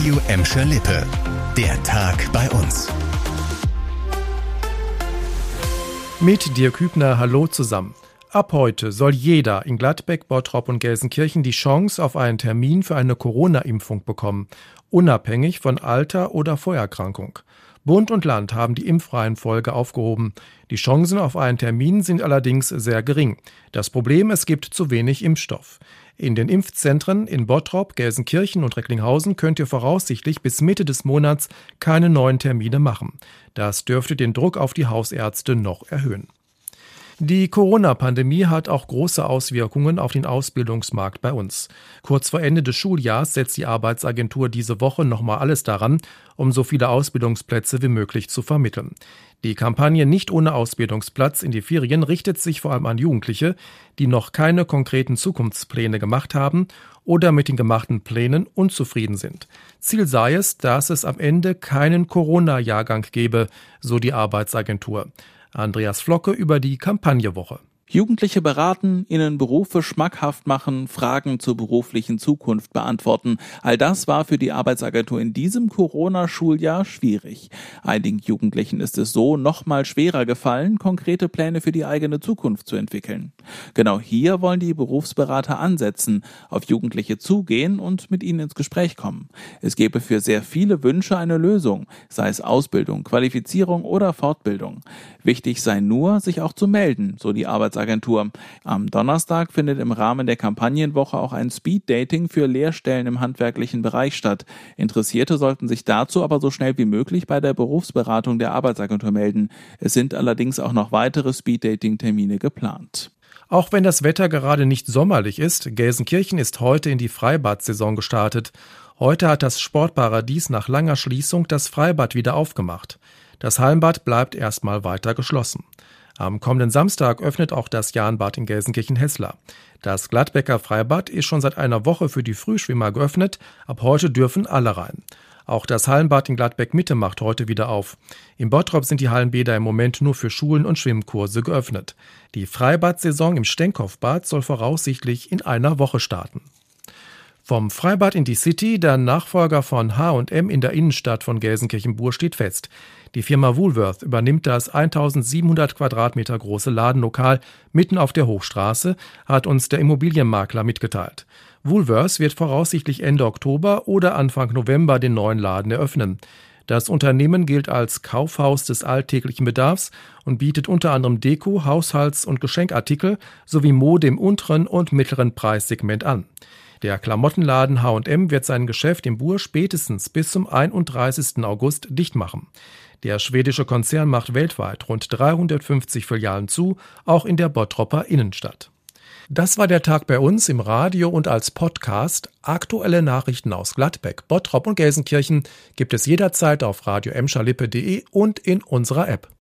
Radio Emscher Lippe. Der Tag bei uns. Mit dir Kübner, hallo zusammen. Ab heute soll jeder in Gladbeck, Bottrop und Gelsenkirchen die Chance auf einen Termin für eine Corona-Impfung bekommen, unabhängig von Alter oder Vorerkrankung. Bund und Land haben die Impfreihenfolge aufgehoben. Die Chancen auf einen Termin sind allerdings sehr gering. Das Problem, es gibt zu wenig Impfstoff. In den Impfzentren in Bottrop, Gelsenkirchen und Recklinghausen könnt ihr voraussichtlich bis Mitte des Monats keine neuen Termine machen. Das dürfte den Druck auf die Hausärzte noch erhöhen. Die Corona-Pandemie hat auch große Auswirkungen auf den Ausbildungsmarkt bei uns. Kurz vor Ende des Schuljahrs setzt die Arbeitsagentur diese Woche nochmal alles daran, um so viele Ausbildungsplätze wie möglich zu vermitteln. Die Kampagne Nicht ohne Ausbildungsplatz in die Ferien richtet sich vor allem an Jugendliche, die noch keine konkreten Zukunftspläne gemacht haben oder mit den gemachten Plänen unzufrieden sind. Ziel sei es, dass es am Ende keinen Corona-Jahrgang gebe, so die Arbeitsagentur. Andreas Flocke über die Kampagnewoche. Jugendliche beraten, ihnen Berufe schmackhaft machen, Fragen zur beruflichen Zukunft beantworten. All das war für die Arbeitsagentur in diesem Corona-Schuljahr schwierig. Einigen Jugendlichen ist es so noch mal schwerer gefallen, konkrete Pläne für die eigene Zukunft zu entwickeln. Genau hier wollen die Berufsberater ansetzen, auf Jugendliche zugehen und mit ihnen ins Gespräch kommen. Es gebe für sehr viele Wünsche eine Lösung, sei es Ausbildung, Qualifizierung oder Fortbildung. Wichtig sei nur, sich auch zu melden, so die Arbeitsagentur Arbeitsagentur. Am Donnerstag findet im Rahmen der Kampagnenwoche auch ein Speed-Dating für Lehrstellen im handwerklichen Bereich statt. Interessierte sollten sich dazu aber so schnell wie möglich bei der Berufsberatung der Arbeitsagentur melden. Es sind allerdings auch noch weitere Speed-Dating-Termine geplant. Auch wenn das Wetter gerade nicht sommerlich ist, Gelsenkirchen ist heute in die Freibad-Saison gestartet. Heute hat das Sportparadies nach langer Schließung das Freibad wieder aufgemacht. Das Hallenbad bleibt erstmal weiter geschlossen. Am kommenden Samstag öffnet auch das Jahnbad in Gelsenkirchen-Hessler. Das Gladbecker Freibad ist schon seit einer Woche für die Frühschwimmer geöffnet. Ab heute dürfen alle rein. Auch das Hallenbad in Gladbeck Mitte macht heute wieder auf. Im Bottrop sind die Hallenbäder im Moment nur für Schulen und Schwimmkurse geöffnet. Die Freibad-Saison im Stenkopfbad soll voraussichtlich in einer Woche starten. Vom Freibad in die City, der Nachfolger von H&M in der Innenstadt von Gelsenkirchen-Bur steht fest. Die Firma Woolworth übernimmt das 1700 Quadratmeter große Ladenlokal mitten auf der Hochstraße, hat uns der Immobilienmakler mitgeteilt. Woolworth wird voraussichtlich Ende Oktober oder Anfang November den neuen Laden eröffnen. Das Unternehmen gilt als Kaufhaus des alltäglichen Bedarfs und bietet unter anderem Deko, Haushalts- und Geschenkartikel sowie Mode im unteren und mittleren Preissegment an. Der Klamottenladen H&M wird sein Geschäft im Bur spätestens bis zum 31. August dicht machen. Der schwedische Konzern macht weltweit rund 350 Filialen zu, auch in der Bottropper Innenstadt. Das war der Tag bei uns im Radio und als Podcast. Aktuelle Nachrichten aus Gladbeck, Bottrop und Gelsenkirchen gibt es jederzeit auf radio und in unserer App.